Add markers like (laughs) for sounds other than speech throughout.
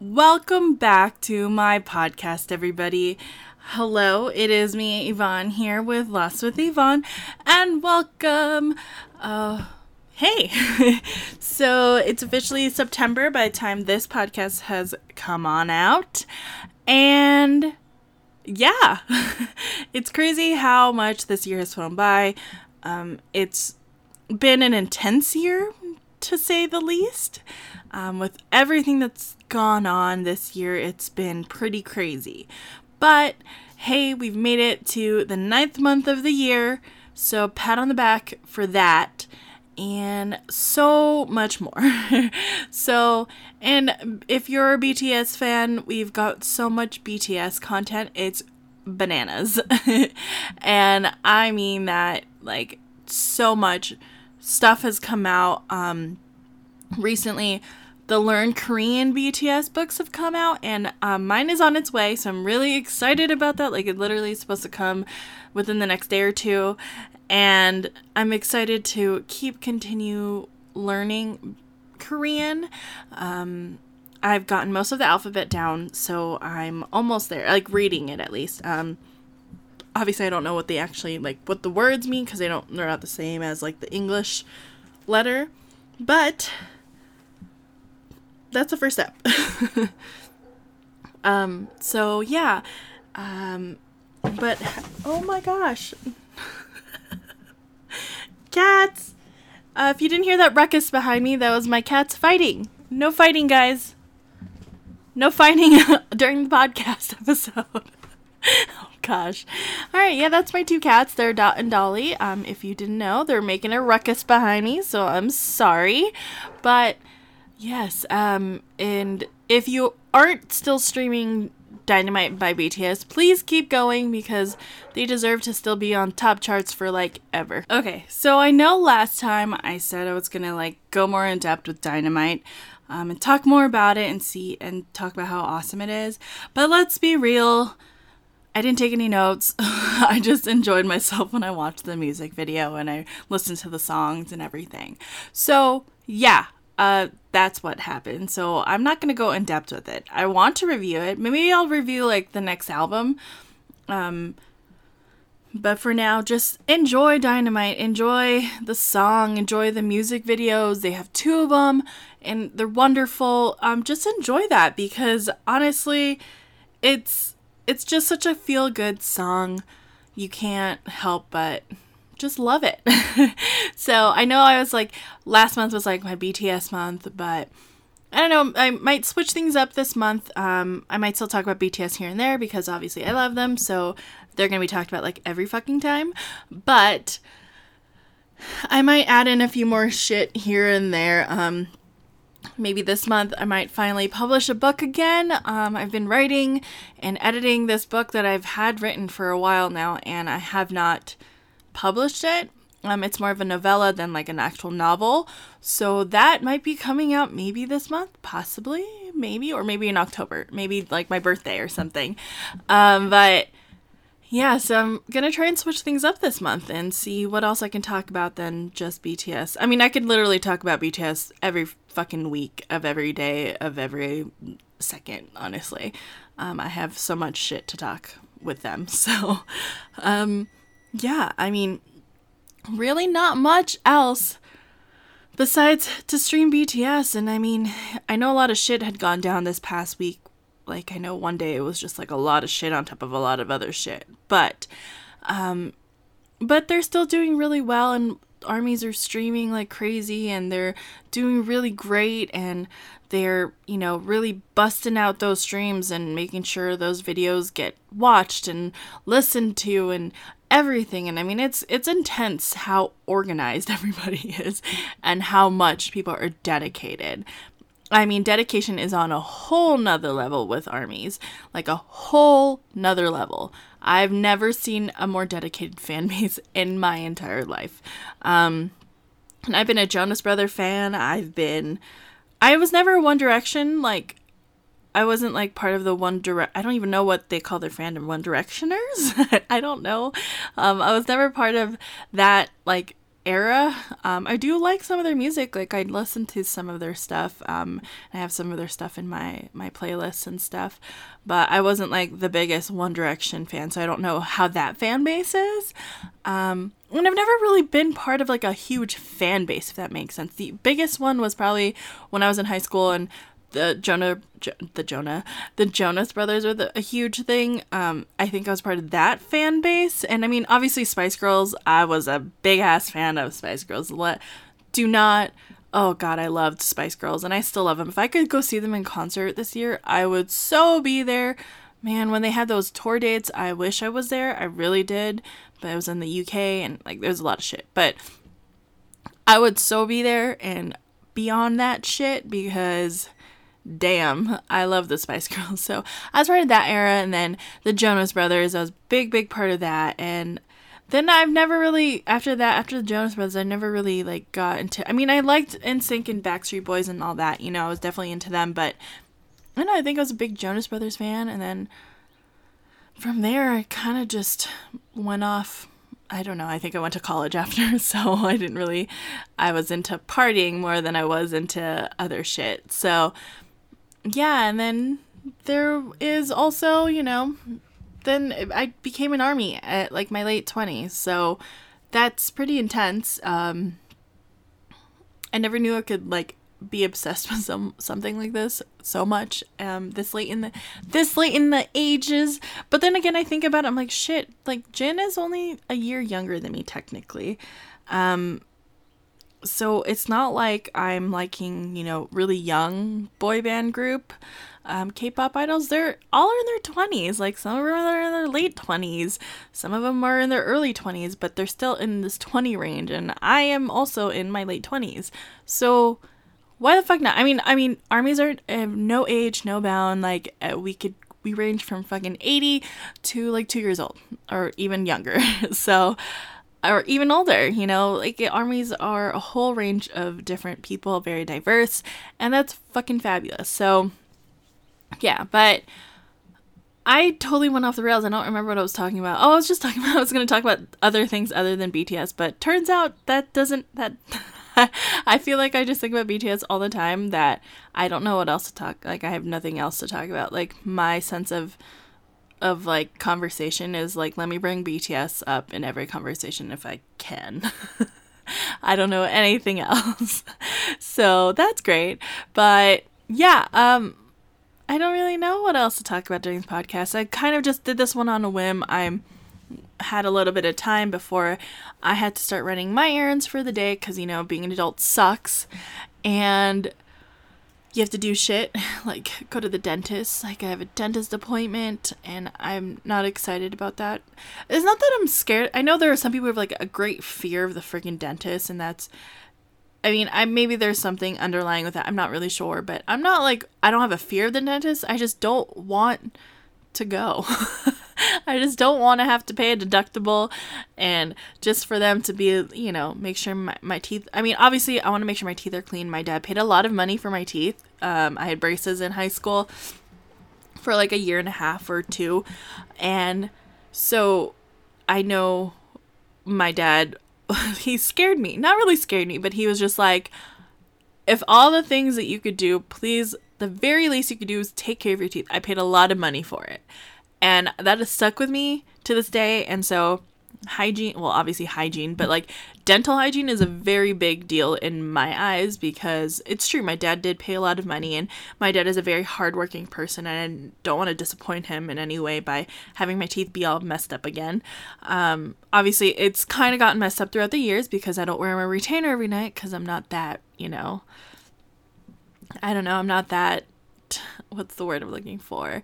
Welcome back to my podcast, everybody. Hello, it is me, Yvonne, here with Lost with Yvonne, and welcome. Uh, hey, (laughs) so it's officially September by the time this podcast has come on out, and yeah, (laughs) it's crazy how much this year has flown by. Um, it's been an intense year, to say the least. Um, with everything that's gone on this year, it's been pretty crazy. But hey, we've made it to the ninth month of the year, so pat on the back for that. And so much more. (laughs) so, and if you're a BTS fan, we've got so much BTS content. It's bananas. (laughs) and I mean that like so much stuff has come out. Um, recently the Learn Korean BTS books have come out, and um, mine is on its way, so I'm really excited about that. Like, it literally is supposed to come within the next day or two, and I'm excited to keep continue learning Korean. Um, I've gotten most of the alphabet down, so I'm almost there, like reading it at least. Um, obviously, I don't know what they actually like, what the words mean, because they don't, they're not the same as like the English letter, but that's the first step. (laughs) um, so yeah. Um, but oh my gosh. (laughs) cats. Uh, if you didn't hear that ruckus behind me, that was my cats fighting. No fighting, guys. No fighting (laughs) during the podcast episode. (laughs) oh gosh. All right, yeah, that's my two cats. They're Dot and Dolly. Um, if you didn't know, they're making a ruckus behind me, so I'm sorry. But Yes, um, and if you aren't still streaming Dynamite by BTS, please keep going because they deserve to still be on top charts for like ever. Okay, so I know last time I said I was gonna like go more in depth with Dynamite. Um, and talk more about it and see and talk about how awesome it is. But let's be real, I didn't take any notes. (laughs) I just enjoyed myself when I watched the music video and I listened to the songs and everything. So, yeah, uh, that's what happened. So I'm not gonna go in depth with it. I want to review it. Maybe I'll review like the next album. Um, but for now, just enjoy Dynamite. Enjoy the song. Enjoy the music videos. They have two of them, and they're wonderful. Um, just enjoy that because honestly, it's it's just such a feel good song. You can't help but just love it. (laughs) so I know I was like, last month was like my BTS month, but I don't know. I might switch things up this month. Um, I might still talk about BTS here and there because obviously I love them. So they're going to be talked about like every fucking time. But I might add in a few more shit here and there. Um, maybe this month I might finally publish a book again. Um, I've been writing and editing this book that I've had written for a while now, and I have not published it. Um, it's more of a novella than like an actual novel. So that might be coming out maybe this month, possibly, maybe, or maybe in October, maybe like my birthday or something. Um, but yeah, so I'm gonna try and switch things up this month and see what else I can talk about than just BTS. I mean, I could literally talk about BTS every fucking week of every day of every second, honestly. Um, I have so much shit to talk with them. (laughs) So, um, yeah, I mean, really not much else besides to stream BTS. And I mean, I know a lot of shit had gone down this past week. Like, I know one day it was just like a lot of shit on top of a lot of other shit. But, um, but they're still doing really well and armies are streaming like crazy and they're doing really great and they're you know really busting out those streams and making sure those videos get watched and listened to and everything and i mean it's it's intense how organized (laughs) everybody is and how much people are dedicated i mean dedication is on a whole nother level with armies like a whole nother level i've never seen a more dedicated (laughs) fan base in my entire life um and i've been a jonas brother fan i've been i was never one direction like I wasn't like part of the One Direct. I don't even know what they call their fandom. One Directioners. (laughs) I don't know. Um, I was never part of that like era. Um, I do like some of their music. Like I listen to some of their stuff. Um, I have some of their stuff in my my playlists and stuff. But I wasn't like the biggest One Direction fan, so I don't know how that fan base is. Um, and I've never really been part of like a huge fan base, if that makes sense. The biggest one was probably when I was in high school and the Jonah, jo- the Jonah, the Jonas Brothers were the, a huge thing. Um, I think I was part of that fan base, and I mean, obviously Spice Girls. I was a big ass fan of Spice Girls. Let do not. Oh God, I loved Spice Girls, and I still love them. If I could go see them in concert this year, I would so be there. Man, when they had those tour dates, I wish I was there. I really did, but I was in the UK, and like there's a lot of shit. But I would so be there and beyond that shit because damn, I love the Spice (laughs) Girls. So I was part of that era, and then the Jonas Brothers. I was a big, big part of that, and then I've never really after that after the Jonas Brothers, I never really like got into. I mean, I liked NSYNC and Backstreet Boys and all that. You know, I was definitely into them, but I don't know. I think I was a big Jonas Brothers fan, and then from there, I kind of just went off. I don't know. I think I went to college (laughs) after, so I didn't really. I was into partying more than I was into other shit. So yeah, and then there is also, you know, then I became an army at like my late 20s. So that's pretty intense. Um I never knew I could like be obsessed (laughs) with some something like this so much um this late in the this late in the ages but then again i think about it i'm like shit like Jin is only a year younger than me technically um so it's not like I'm liking, you know, really young boy band group um, K-pop idols. They're all are in their 20s. Like some of them are in their late 20s, some of them are in their early 20s, but they're still in this 20 range. And I am also in my late 20s. So why the fuck not? I mean, I mean, armies are have no age, no bound. Like uh, we could we range from fucking 80 to like two years old or even younger. (laughs) so or even older, you know, like armies are a whole range of different people, very diverse, and that's fucking fabulous. So, yeah, but I totally went off the rails. I don't remember what I was talking about. Oh, I was just talking (laughs) about I was going to talk about other things other than BTS, but turns out that doesn't that (laughs) I feel like I just think about BTS all the time that I don't know what else to talk like I have nothing else to talk about. Like my sense of of like conversation is like let me bring BTS up in every conversation if I can. (laughs) I don't know anything (laughs) else. so that's great. But yeah, um I don't really know what else to talk about during this podcast. I kind of just did this one on a whim. I'm had a little bit of time before I had to start running my errands for the day cuz you know, being an adult sucks. And you have to do shit (laughs) like go to the dentist. Like i have a dentist appointment and i'm not excited about that. It's not that i'm scared. I know there are some people who have like a great fear of the freaking dentist and that's i mean i maybe there's something underlying with that. I'm not really sure but i'm not like i don't have a fear of the dentist. I just don't want to go (laughs) (laughs) I just don't want to have to pay a deductible and just for them to be, you know, make sure my, my teeth. I mean, obviously, I want to make sure my teeth are clean. My dad paid a lot of money for my teeth. Um, I had braces in high school for like a year and a half or two. And so I know my dad, (laughs) he scared me. Not really scared me, but he was just like, if all the things that you could do, please, the very least you could do is take care of your teeth. I paid a lot of money for it. And that has stuck with me to this day. And so, hygiene, well, obviously hygiene, but like dental hygiene is a very big deal in my eyes because it's true. My dad did pay a lot of money, and my dad is a very hardworking person, and I don't want to disappoint him in any way by having my teeth be all messed up again. Um, obviously, it's kind of gotten messed up throughout the years because I don't wear my retainer every night because I'm not that, you know, I don't know, I'm not that. What's the word I'm looking for?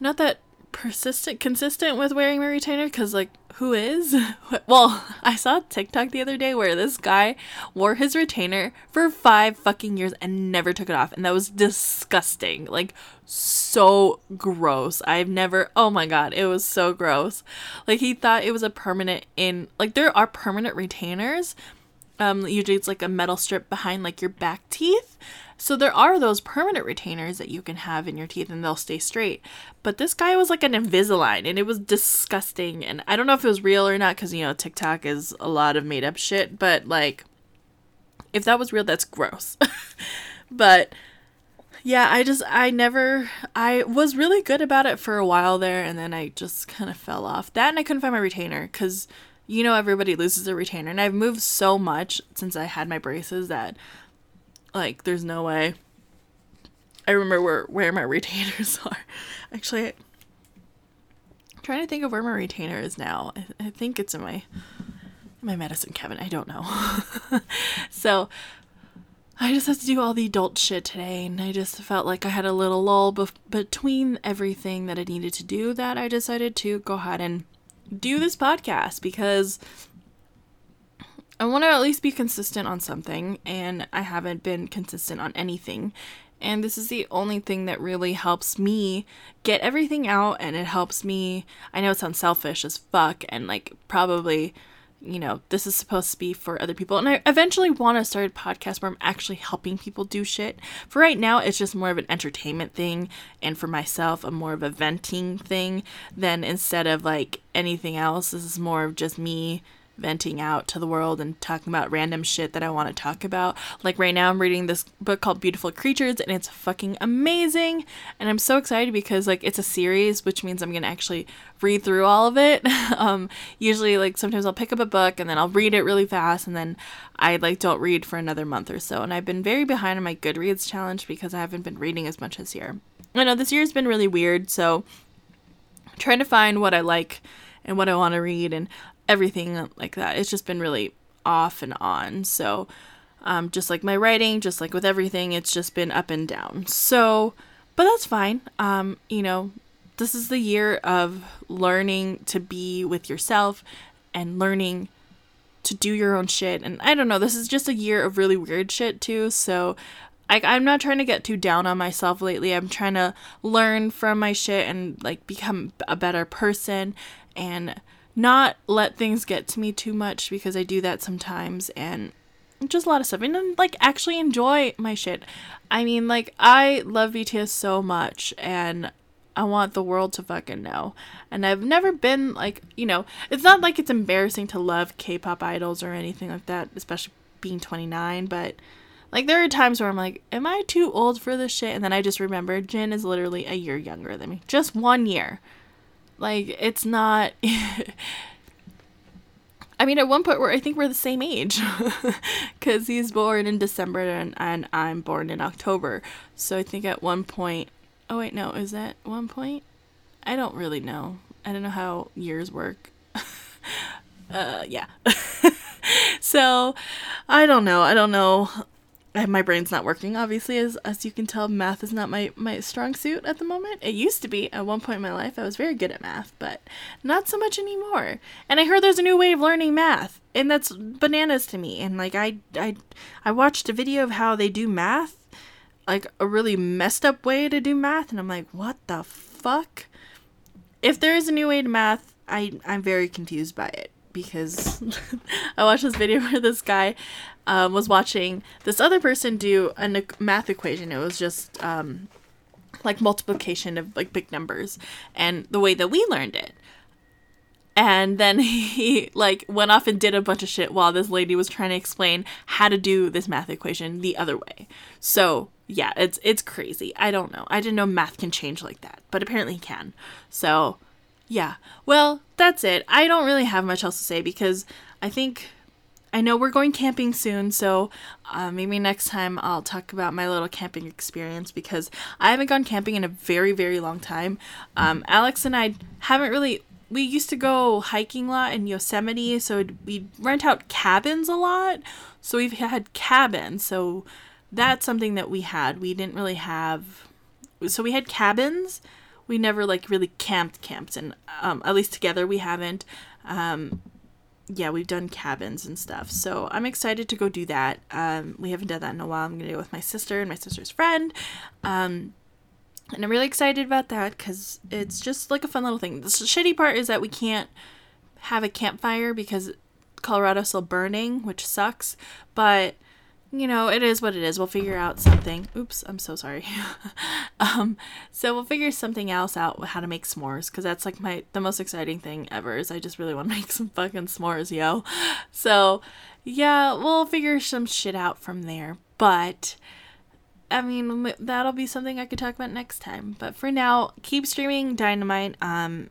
Not that persistent consistent with wearing my retainer because like who is? (laughs) Well i saw tiktok the other day where this guy wore his retainer for five fucking years and never took it off and that was disgusting. Like so gross. I've never oh my god it was so gross. Like he thought it was a permanent in like there are permanent retainers Um, usually it's like a metal strip behind like your back teeth. So there are those permanent retainers that you can have in your teeth and they'll stay straight. But this guy was like an Invisalign and it was disgusting. And I don't know if it was real or not because, you know, TikTok is a lot of made up shit. But like, if that was real, that's gross. (laughs) but yeah, I just, I never, I was really good about it for a while there and then I just kind of fell off. That and I couldn't find my retainer because you know everybody loses a retainer and I've moved so much since I had my braces that like, there's no way. I remember where, where my (laughs) retainers are. Actually, I'm trying to think of where my retainer is now. I, I think it's in my my medicine cabinet. I don't know. (laughs) so I just had to do all the adult shit today, and I just felt like I had a little lull bef- between everything that I needed to do. That I decided to go ahead and do this podcast because I want to at least be consistent on something, and I haven't been consistent on anything. And this is the only thing that really helps me get everything out, and it helps me. I know it sounds selfish as fuck, and like probably, you know, this is supposed to be for other people. And I eventually want to start a podcast where I'm actually helping people do shit. For right now, it's just more of an entertainment thing, and for myself, a more of a venting thing than instead of like anything else. This is more of just me venting out to the world and talking about random shit that I want to talk about. Like right now I'm reading this book called Beautiful Creatures and it's fucking amazing. And I'm so excited because like it's a series, which means I'm to actually read through all of it. (laughs) um usually like sometimes I'll pick up a book and then I'll read it really fast and then I like don't read for another month or so. And I've been very behind on my Goodreads challenge because I haven't been reading as much this year. I know this year's been really weird, so trying to find what I like and what I want to read and everything like that. It's just been really off and on. So, um, just like my writing, just like with everything, it's just been up and down. So, but that's fine. Um, you know, this is the year of learning to be with yourself and learning to do your own shit. And I don't know, this is just a year of really weird shit too. So, I, I'm not trying to get too down on myself lately. I'm trying to learn from my shit and like become a better person and not let things get to me too much because I do that sometimes and just a lot of stuff and like actually enjoy my shit. I mean like I love BTS so much and I want the world to fucking know. And I've never been like, you know, it's not like it's embarrassing to love K-pop idols or anything like that, especially being 29, but like there are times where I'm like, am I too old for this shit? And then I just remember Jin is literally a year younger than me. Just one year. Like it's not (laughs) I mean, at one point, we're, I think we're the same age (laughs) because he's born in December and, and I'm born in October. So I think at one point, oh, wait, no, is that one point? I don't really know. I don't know how years work. (laughs) uh, yeah. so I don't know. I don't know my brain's not working obviously as as you can tell math is not my my strong suit at the moment. It used to be. At one point in my life i was very good at math but not so much anymore. And i heard there's a new way of learning math and that's bananas to me. And like i i i watched a video of how they do math like a really messed up way to do math and i'm like what the fuck? If there is a new way to math i i'm very confused by it because (laughs) I watched this video (laughs) where this guy um, was watching this other person do a math equation. It was just um, like multiplication of like big numbers and the way that we learned it. And then (laughs) he like went off and did a bunch of shit while this lady was trying to explain how to do this math equation the other way. So yeah, it's it's crazy. I don't know. I didn't know math can change like that, but apparently it can. So yeah. Well, that's it. I don't really have much else to say because I think I know we're going camping soon, so uh, maybe next time I'll talk about my little camping experience because I haven't gone camping in a very, very long time. Um, Alex and I haven't really. We used to go hiking a lot in Yosemite, so we rent out cabins a lot. So we've had cabins, so that's something that we had. We didn't really have. So we had cabins we never like really camped camped and um, at least together we haven't. Um, yeah we've done cabins and stuff so i'm excited to go do that. Um, we haven't done that in a while. I'm gonna go with my sister and my sister's friend. Um, and i'm really excited about that because it's just like a fun little thing. The shitty part is that we can't have a campfire because Colorado's still burning, which sucks, but you know, it is what it is. We'll figure out something. Oops, I'm so sorry. (laughs) um, so we'll figure something else out how to make s'mores because that's like my the most exciting thing ever. Is I just really want to (laughs) make some fucking s'mores, yo. So yeah, we'll figure some shit out from there. But I mean, that'll be something I could talk about next time. But for now, keep streaming Dynamite. Um,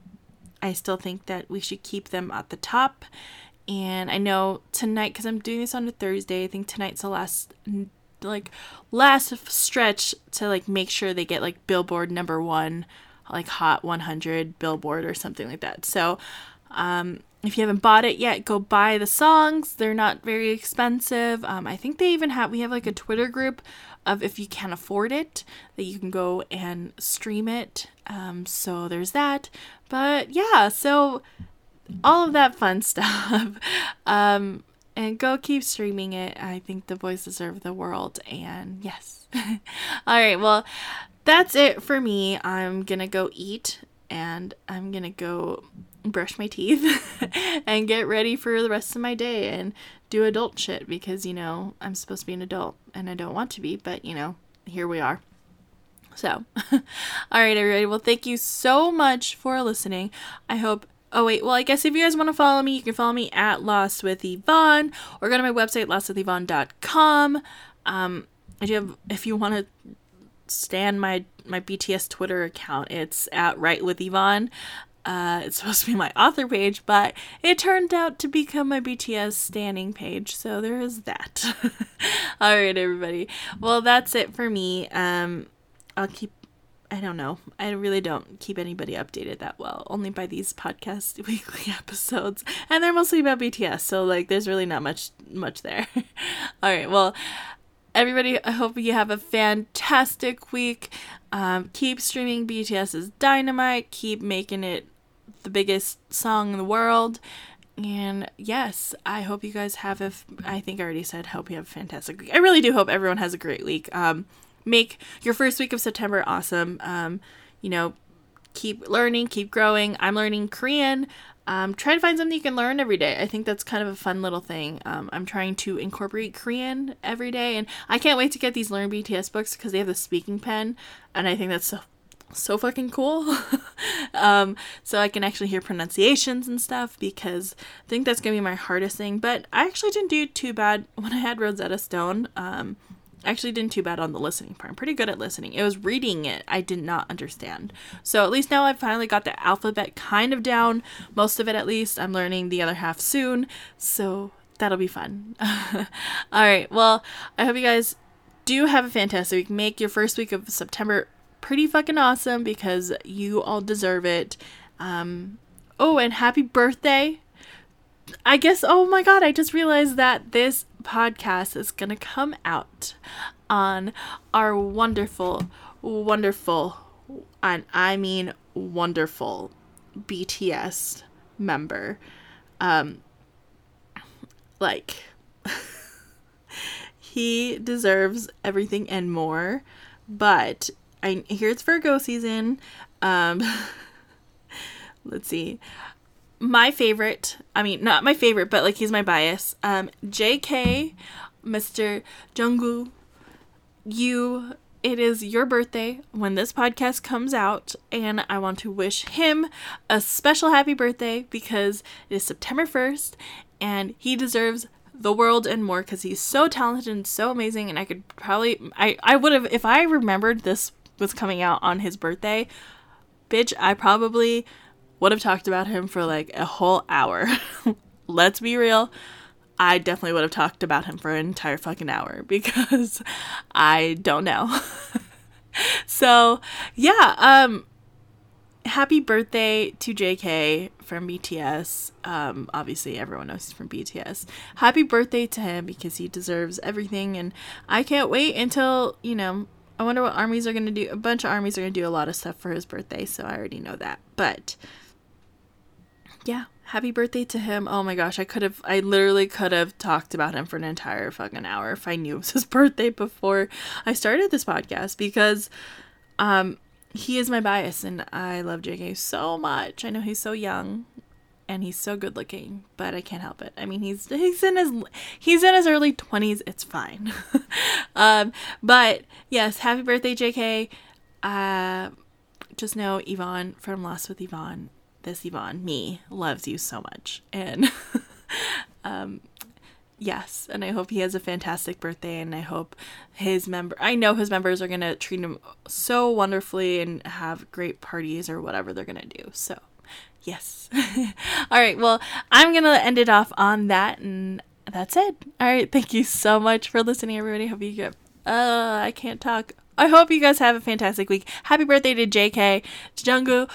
I still think that we should keep them at the top and I know tonight because I'm doing this on a Thursday. I think tonight's the last like last stretch to like make sure they get like Billboard number one, like Hot 100 Billboard or something like that. So, um, if you haven't bought it yet, go buy the songs. They're not very expensive. Um, I think they even have we have like a Twitter group of if you can't afford it that you can go and stream it. Um, so there's that. But yeah, so all of that fun (laughs) stuff. um, and go keep streaming it. I think the boys deserve the world. And yes. (laughs) all right. Well, that's it for me. I'm going to go eat and I'm going to go brush my teeth (laughs) and get ready for the rest of my day and do adult shit because, you know, I'm supposed to be an adult and I don't want to be, but, you know, here we are. So, all right, everybody. Well, thank you so much for listening. I hope Oh wait, well I guess if you guys want to follow me, you can follow me at Lost with Yvonne or go to my website lostwithyvonne.com. Um, I do have if you want to stand my my BTS Twitter account, it's at Right with Yvonne. Uh, it's supposed to be my author page, but it turned out to become my BTS standing page, so there is that. (laughs) All right, everybody. Well, that's it for me. Um, I'll keep I don't know. I really don't keep anybody updated that well, only by these podcast (laughs) weekly episodes. And they're mostly about BTS, so like there's really not much much there. (laughs) All right. Well, everybody, I hope you have a fantastic week. Um, keep streaming BTS's Dynamite. Keep making it the biggest song in the world. And yes, I hope you guys have a. I think I already said hope you have a fantastic week. I really do hope everyone has a great week. Um, make your first week of September awesome. Um, you know, keep learning, keep growing. I'm learning Korean. Um, try to find something you can learn every day. I think that's kind of a fun little thing. Um, I'm trying to incorporate Korean every day, and I can't wait to get these Learn BTS books because they have the speaking pen, and I think that's so so fucking cool. (laughs) um, so I can actually hear pronunciations and stuff because I think that's gonna be my hardest thing. But I actually didn't do too bad when I had Rosetta Stone. Um, actually didn't too bad on the listening part. I'm pretty good at listening. It was reading it I did not understand. So at least now I've finally got the alphabet kind of down, most of it at least. I'm learning the other half soon. So that'll be fun. (laughs) All right. Well, I hope you guys do have a fantastic week. Make your first week of September pretty fucking awesome because you all deserve it. Um, oh, and happy birthday. I guess, oh my god, I just realized that this podcast is going to come out on our wonderful, wonderful, and I mean wonderful BTS member. Um, like, (laughs) he deserves everything and more, but I hear it's Virgo season. Um, (laughs) let's see my favorite, I mean, not my favorite, but like he's my bias. Um, JK, Mr. Jungkook, you, it is your birthday when this podcast comes out, and I want to wish him a special happy birthday because it is September 1st, and he deserves the world and more because he's so talented and so amazing. And I could probably, I, I would have, if I remembered this was coming out on his birthday, bitch, I probably would have talked about him for like a whole hour. (laughs) Let's be real. I definitely would have talked about him for an entire fucking hour (laughs) because I don't know. (laughs) so, yeah, um happy birthday to JK from BTS. Um obviously everyone knows he's from BTS. Happy birthday to him because he deserves everything and I can't wait until, you know, I wonder what armies are going to do. A bunch of armies are going to do a lot of stuff for his birthday, so I already know that. But yeah, happy birthday to him. Oh my gosh, I could have, I literally could have talked about him for an entire fucking hour if I knew it was his (laughs) birthday before I started this podcast because, um, he is my bias and I love JK so much. I know he's so young and he's so good looking, but I can't help it. I mean, he's he's in his he's in his early 20s. It's fine. (laughs) um, but yes, happy birthday, JK. Uh, just know Yvonne from Lost with Yvonne, this Yvonne, me, loves you so much. And (laughs) um, yes, and I hope he has a fantastic birthday and I hope his member I know his members are going to treat him so wonderfully and have great parties or whatever they're going to do. So, yes. (laughs) All right, well, I'm going to end it off on that and that's it. All right, thank you so much for listening everybody. Hope you get uh I can't talk. I hope you guys have a fantastic week. Happy birthday to JK, to Jungkook.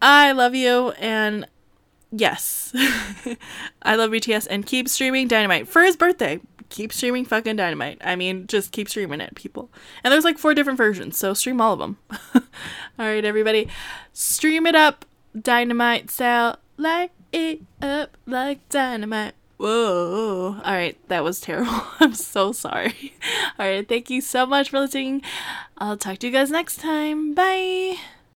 I love you and yes, (laughs) I love BTS and keep streaming Dynamite for his birthday. Keep streaming fucking Dynamite. I mean, just keep streaming it, people. And there's like four different versions, so stream all of them. (laughs) all right, everybody, stream it up, Dynamite style, light it up like dynamite. Whoa. All right, that was terrible. (laughs) I'm so sorry. All right, thank you so much for listening. I'll talk to you guys next time. Bye.